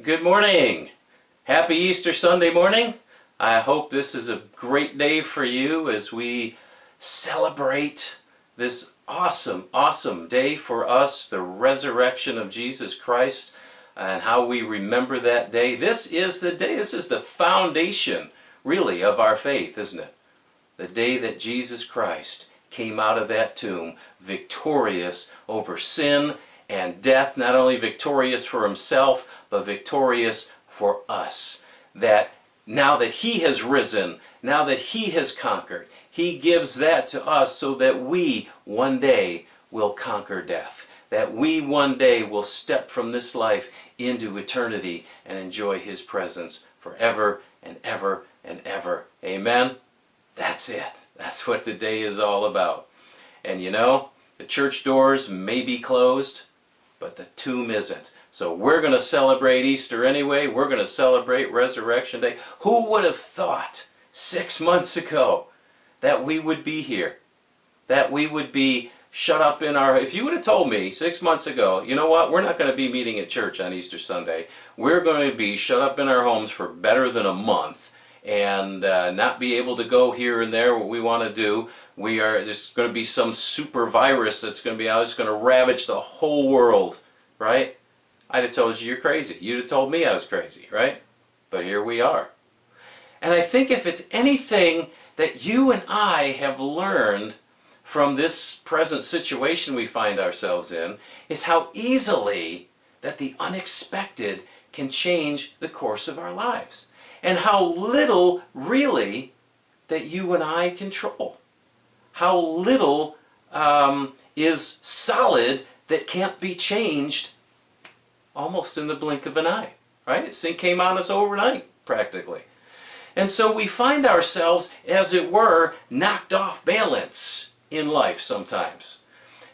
Good morning. Happy Easter Sunday morning. I hope this is a great day for you as we celebrate this awesome, awesome day for us, the resurrection of Jesus Christ, and how we remember that day. This is the day, this is the foundation, really, of our faith, isn't it? The day that Jesus Christ came out of that tomb victorious over sin and death, not only victorious for himself, but victorious for us. That now that he has risen, now that he has conquered, he gives that to us so that we one day will conquer death. That we one day will step from this life into eternity and enjoy his presence forever and ever and ever. Amen? That's it. That's what the day is all about. And you know, the church doors may be closed, but the tomb isn't. So we're going to celebrate Easter anyway. We're going to celebrate Resurrection Day. Who would have thought six months ago that we would be here? That we would be shut up in our. If you would have told me six months ago, you know what, we're not going to be meeting at church on Easter Sunday. We're going to be shut up in our homes for better than a month and uh, not be able to go here and there what we want to do. We are there's going to be some super virus that's going to be out. It's going to ravage the whole world, right? I'd have told you you're crazy. You'd have told me I was crazy, right? But here we are. And I think if it's anything that you and I have learned from this present situation we find ourselves in, is how easily that the unexpected can change the course of our lives and how little really that you and I control. How little um, is solid that can't be changed almost in the blink of an eye, right? Sin came on us overnight, practically. And so we find ourselves, as it were, knocked off balance in life sometimes.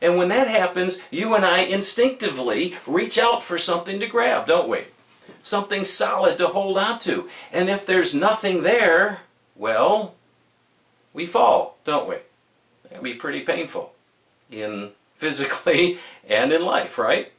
And when that happens, you and I instinctively reach out for something to grab, don't we? something solid to hold on to. And if there's nothing there, well, we fall, don't we? It can be pretty painful in physically and in life, right?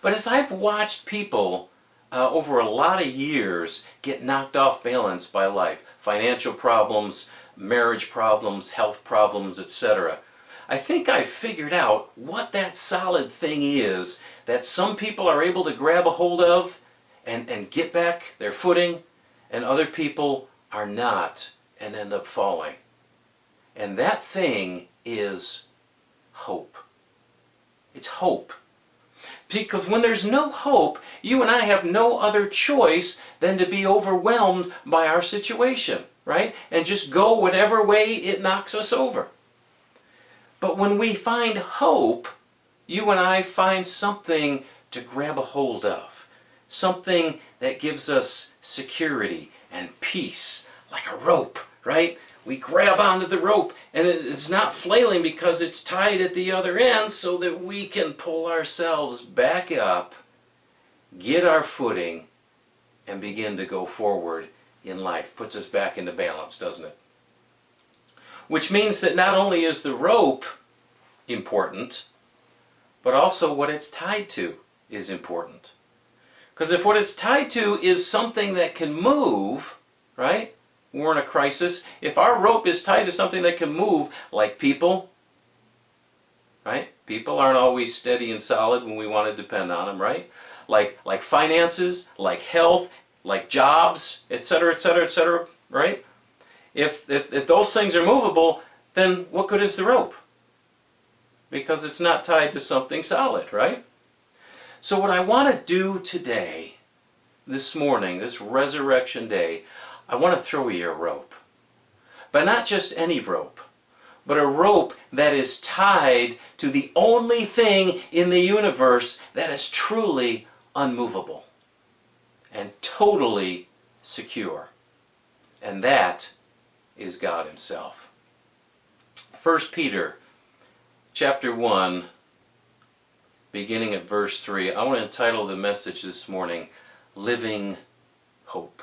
But as I've watched people uh, over a lot of years get knocked off balance by life, financial problems, marriage problems, health problems, etc. I think I've figured out what that solid thing is that some people are able to grab a hold of and, and get back their footing, and other people are not and end up falling. And that thing is hope. It's hope. Because when there's no hope, you and I have no other choice than to be overwhelmed by our situation, right? And just go whatever way it knocks us over. But when we find hope, you and I find something to grab a hold of, something that gives us security and peace, like a rope, right? We grab onto the rope and it's not flailing because it's tied at the other end so that we can pull ourselves back up, get our footing, and begin to go forward in life. Puts us back into balance, doesn't it? Which means that not only is the rope important, but also what it's tied to is important. Because if what it's tied to is something that can move, right? We're in a crisis. If our rope is tied to something that can move, like people, right? People aren't always steady and solid when we want to depend on them, right? Like like finances, like health, like jobs, etc., etc., etc., right? If, if, if those things are movable, then what good is the rope? Because it's not tied to something solid, right? So, what I want to do today, this morning, this resurrection day, I want to throw you a rope. But not just any rope, but a rope that is tied to the only thing in the universe that is truly unmovable and totally secure. And that is God Himself. 1 Peter chapter 1, beginning at verse 3, I want to entitle the message this morning, Living Hope.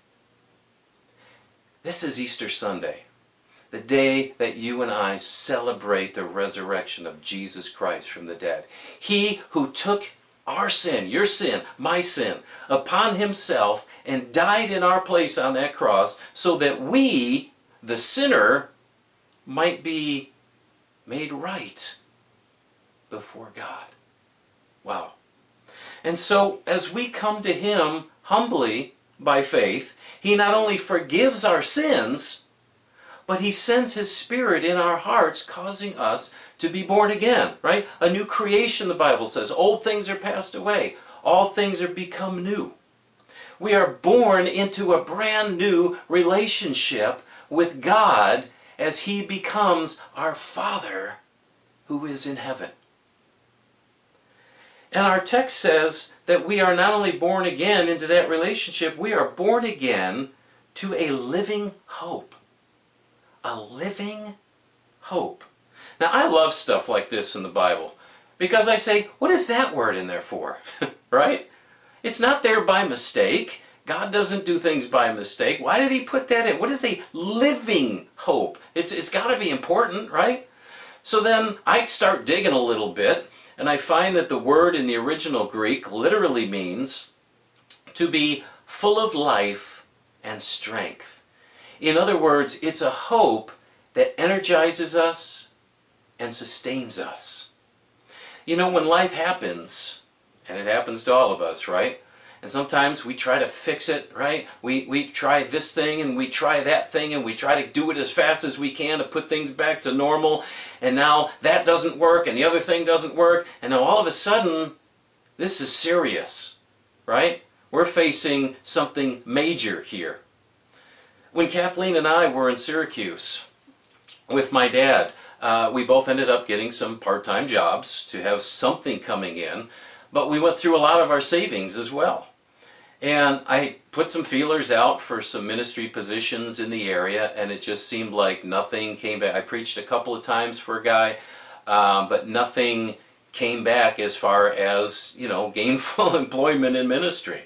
This is Easter Sunday, the day that you and I celebrate the resurrection of Jesus Christ from the dead. He who took our sin, your sin, my sin, upon himself and died in our place on that cross so that we, the sinner, might be made right before God. Wow. And so, as we come to Him humbly by faith, He not only forgives our sins, but He sends His Spirit in our hearts, causing us to be born again, right? A new creation, the Bible says. Old things are passed away, all things are become new. We are born into a brand new relationship with God as He becomes our Father who is in heaven. And our text says that we are not only born again into that relationship, we are born again to a living hope. A living hope. Now, I love stuff like this in the Bible because I say, what is that word in there for? right? It's not there by mistake. God doesn't do things by mistake. Why did he put that in? What is a living hope? It's, it's got to be important, right? So then I start digging a little bit and I find that the word in the original Greek literally means to be full of life and strength. In other words, it's a hope that energizes us and sustains us. You know, when life happens, and it happens to all of us, right? And sometimes we try to fix it, right? We, we try this thing and we try that thing and we try to do it as fast as we can to put things back to normal. And now that doesn't work and the other thing doesn't work. And now all of a sudden, this is serious, right? We're facing something major here. When Kathleen and I were in Syracuse with my dad, uh, we both ended up getting some part time jobs to have something coming in, but we went through a lot of our savings as well. And I put some feelers out for some ministry positions in the area, and it just seemed like nothing came back. I preached a couple of times for a guy, um, but nothing came back as far as, you know, gainful employment in ministry.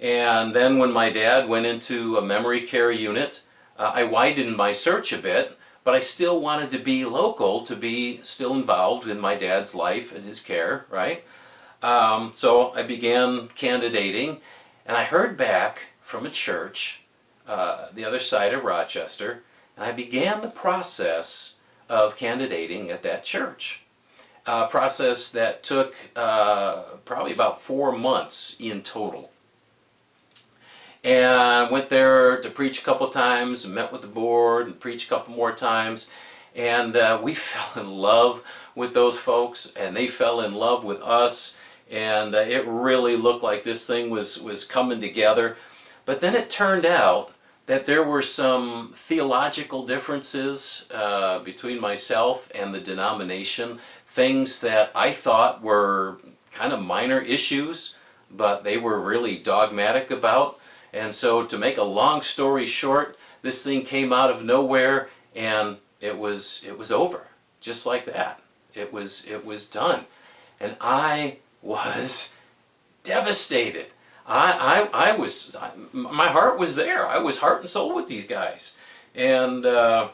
And then when my dad went into a memory care unit, uh, I widened my search a bit, but I still wanted to be local, to be still involved in my dad's life and his care, right? Um, so I began candidating, and I heard back from a church, uh, the other side of Rochester, and I began the process of candidating at that church. A process that took uh, probably about four months in total. And I went there to preach a couple times, met with the board, and preached a couple more times. And uh, we fell in love with those folks, and they fell in love with us and uh, it really looked like this thing was was coming together. But then it turned out that there were some theological differences uh, between myself and the denomination, things that I thought were kind of minor issues, but they were really dogmatic about. And so, to make a long story short, this thing came out of nowhere, and it was it was over, just like that. It was it was done, and I was devastated. I, I, I was, I, my heart was there. I was heart and soul with these guys. And, uh,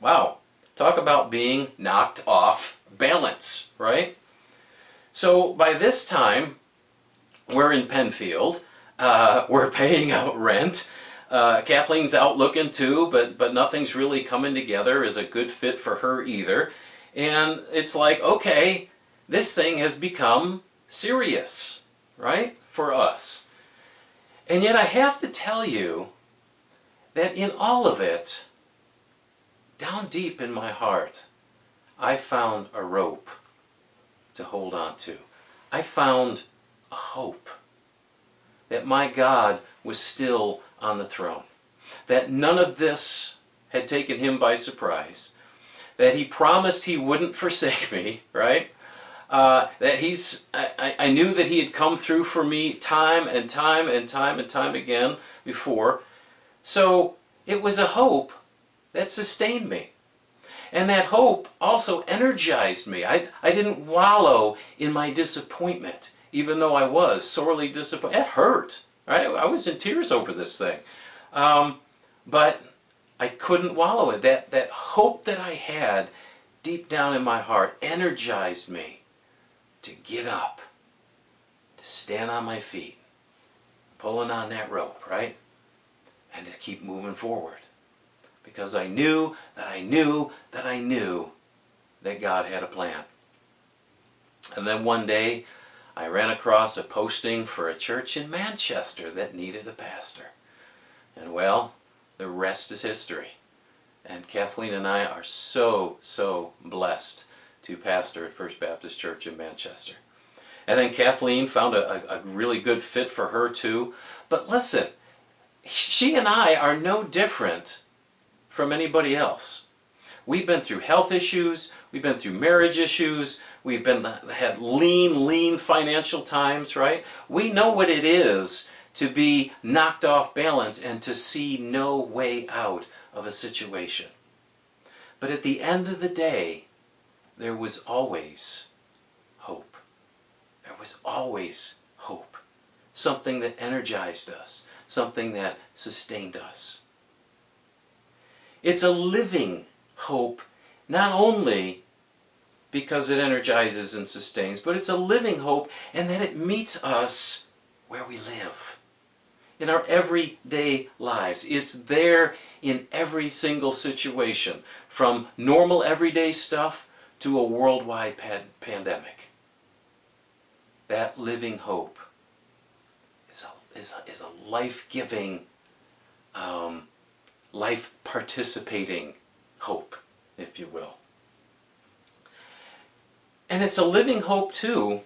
wow, talk about being knocked off balance, right? So by this time, we're in Penfield. Uh, we're paying out rent. Uh, Kathleen's out looking too, but but nothing's really coming together as a good fit for her either. And it's like, okay, this thing has become serious, right, for us. And yet I have to tell you that in all of it, down deep in my heart, I found a rope to hold on to. I found a hope that my God was still on the throne, that none of this had taken him by surprise, that He promised He wouldn't forsake me, right? Uh, that He's, I, I knew that He had come through for me time and time and time and time again before. So it was a hope that sustained me. And that hope also energized me. I, I didn't wallow in my disappointment, even though I was sorely disappointed. It hurt. Right? I was in tears over this thing. Um, but I couldn't wallow it. That, that hope that I had deep down in my heart energized me to get up, to stand on my feet, pulling on that rope, right? And to keep moving forward because I knew that I knew that I knew that God had a plan. And then one day I ran across a posting for a church in Manchester that needed a pastor. And well, the rest is history. And Kathleen and I are so, so blessed to pastor at First Baptist Church in Manchester. And then Kathleen found a, a, really good fit for her too. But listen, she and I are no different from anybody else. We've been through health issues, we've been through marriage issues, we've been had lean, lean financial times, right? We know what it is to be knocked off balance and to see no way out of a situation. But at the end of the day, there was always hope. There was always hope. Something that energized us, something that sustained us. It's a living hope, not only because it energizes and sustains, but it's a living hope and that it meets us where we live. In our everyday lives. It's there in every single situation, from normal everyday stuff to a worldwide pandemic. That living hope is a, is a, is a life giving um, life participating hope, if you will. And it's a living hope, too,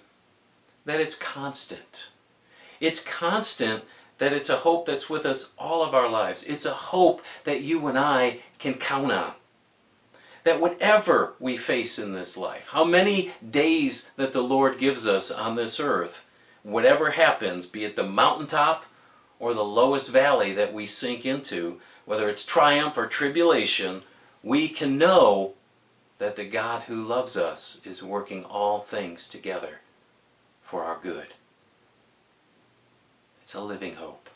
that it's constant. It's constant that it's a hope that's with us all of our lives. It's a hope that you and I can count on. That whatever we face in this life, how many days that the Lord gives us on this earth, whatever happens, be it the mountaintop or the lowest valley that we sink into, whether it's triumph or tribulation, we can know that the God who loves us is working all things together for our good. It's a living hope.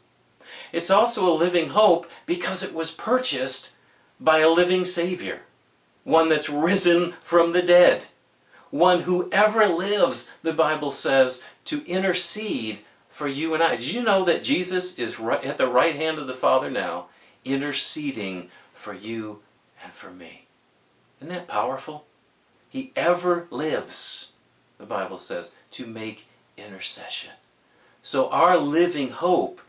It's also a living hope because it was purchased by a living Savior, one that's risen from the dead, one who ever lives, the Bible says, to intercede for you and I. Did you know that Jesus is right at the right hand of the Father now, interceding for you and for me. Isn't that powerful? He ever lives, the Bible says, to make intercession. So our living hope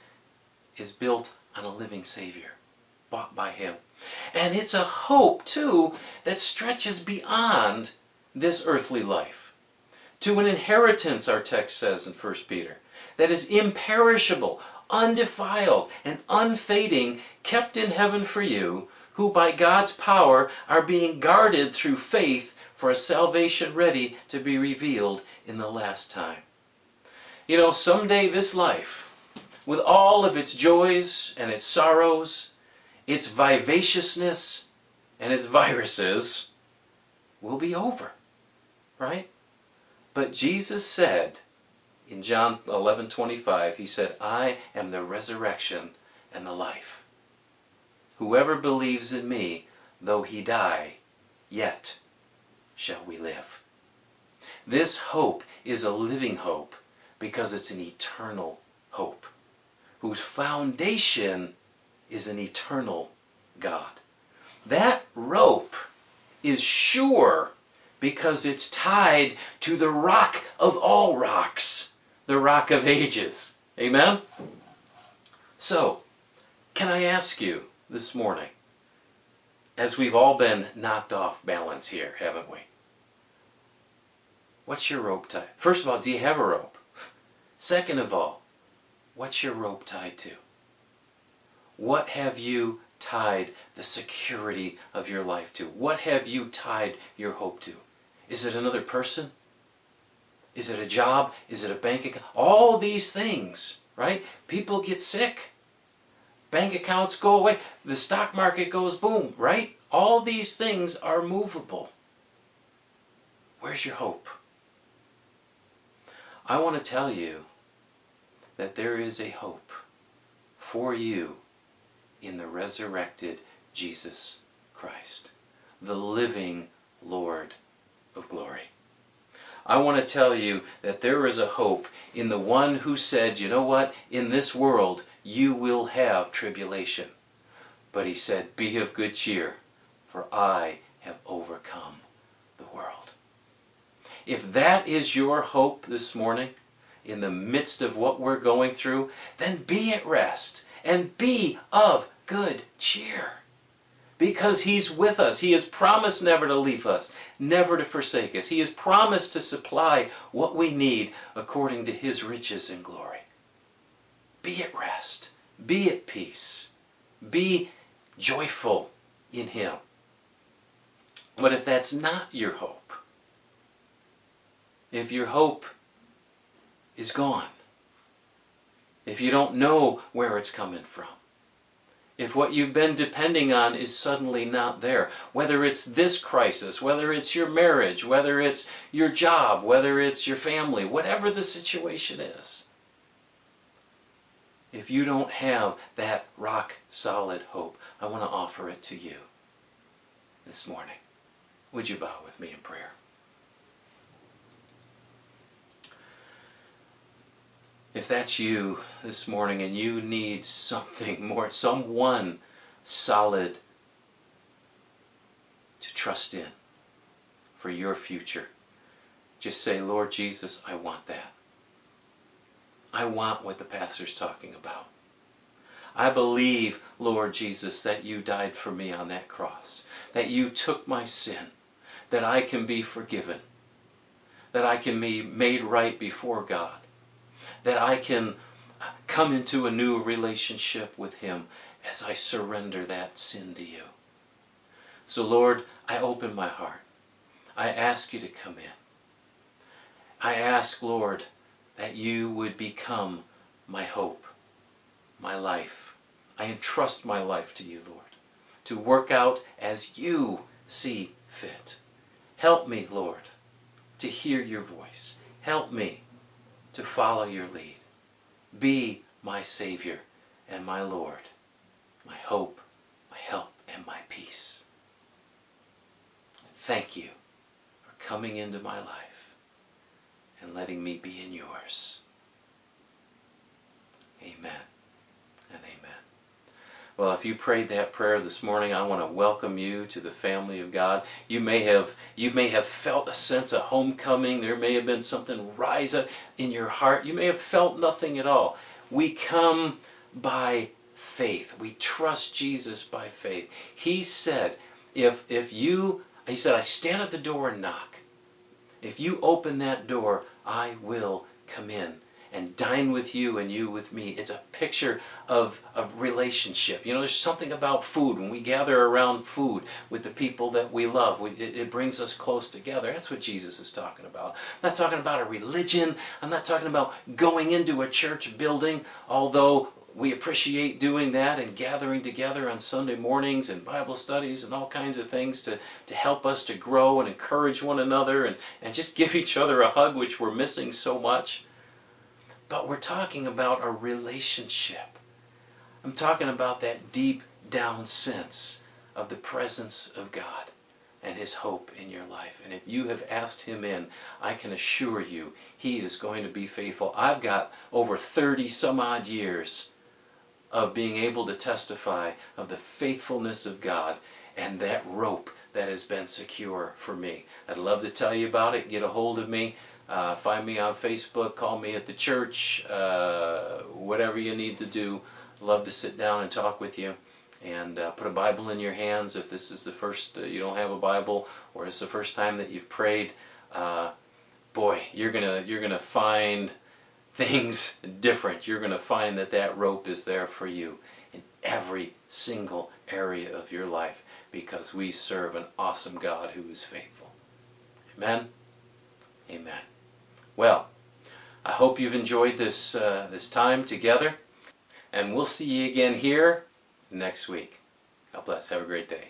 is built on a living Savior, bought by Him. And it's a hope, too, that stretches beyond this earthly life to an inheritance, our text says in 1 Peter, that is imperishable, undefiled, and unfading, kept in heaven for you, who by God's power are being guarded through faith for a salvation ready to be revealed in the last time. You know, someday this life, with all of its joys and its sorrows, its vivaciousness and its viruses, will be over. Right? But Jesus said, in John 11:25, he said, "I am the resurrection and the life. Whoever believes in me, though he die, yet shall we live." This hope is a living hope because it's an eternal hope, whose foundation is an eternal God. That rope is sure because it's tied to the rock of all rocks the rock of ages. Amen? So, can I ask you this morning, as we've all been knocked off balance here, haven't we? What's your rope tied? First of all, do you have a rope? Second of all, what's your rope tied to? What have you tied the security of your life to? What have you tied your hope to? Is it another person? Is it a job? Is it a bank account? All these things, right? People get sick. Bank accounts go away. The stock market goes boom, right? All these things are movable. Where's your hope? I want to tell you that there is a hope for you in the resurrected Jesus Christ, the living Lord of glory. I want to tell you that there is a hope in the one who said, you know what, in this world you will have tribulation. But he said, Be of good cheer, for I have overcome the world. If that is your hope this morning, in the midst of what we're going through, then be at rest and be of good cheer. Because He's with us. He has promised never to leave us, never to forsake us. He has promised to supply what we need according to His riches and glory. Be at rest. Be at peace. Be joyful in Him. But if that's not your hope, if your hope is gone, if you don't know where it's coming from, if what you've been depending on is suddenly not there, whether it's this crisis, whether it's your marriage, whether it's your job, whether it's your family, whatever the situation is, if you don't have that rock solid hope, I want to offer it to you this morning. Would you bow with me in prayer? If that's you this morning and you need something more, someone solid to trust in for your future, just say, Lord Jesus, I want that. I want what the pastor's talking about. I believe, Lord Jesus, that you died for me on that cross, that you took my sin, that I can be forgiven, that I can be made right before God that I can uh, come into a new relationship with Him as I surrender that sin to you. So, Lord, I open my heart. I ask you to come in. I ask, Lord, that you would become my hope, my life. I entrust my life to you, Lord, to work out as you see fit. Help me, Lord, to hear your voice. Help me to follow your lead. Be my Savior and my Lord, my hope, my help, and my peace. Thank you for coming into my life and letting me be in yours. Amen and amen. Well, if you prayed that prayer this morning, I want to welcome you to the family of God. You may have you may have felt a sense of homecoming. There may have been something rise up in your heart. You may have felt nothing at all. We come by faith. We trust Jesus by faith. He said, if if you he said, I stand at the door and knock. If you open that door, I will come in and dine with you and you with me. It's a picture of, of relationship. You know, there's something about food. When we gather around food with the people that we love, we, it, it brings us close together. That's what Jesus is talking about. I'm not talking about a religion. I'm not talking about going into a church building, although we appreciate doing that and gathering together on Sunday mornings and Bible studies and all kinds of things to, to help us to grow and encourage one another and, and just give each other a hug, which we're missing so much. But we're talking about a relationship. I'm talking about that deep down sense of the presence of God and His hope in your life. And if you have asked Him in, I can assure you He is going to be faithful. I've got over 30 some odd years of being able to testify of the faithfulness of God and that rope that has been secure for me. I'd love to tell you about it. Get a hold of me. Uh, find me on Facebook, call me at the church, uh, whatever you need to do. Love to sit down and talk with you and uh, put a Bible in your hands if this is the first, uh, you don't have a Bible or it's the first time that you've prayed. Uh, boy, you're gonna you're gonna find things different. You're gonna find that that rope is there for you in every single area of your life because we serve an awesome God who is faithful. Amen. Amen. Well, I hope you've enjoyed this uh, this time together, and we'll see you again here next week. God bless. Have a great day.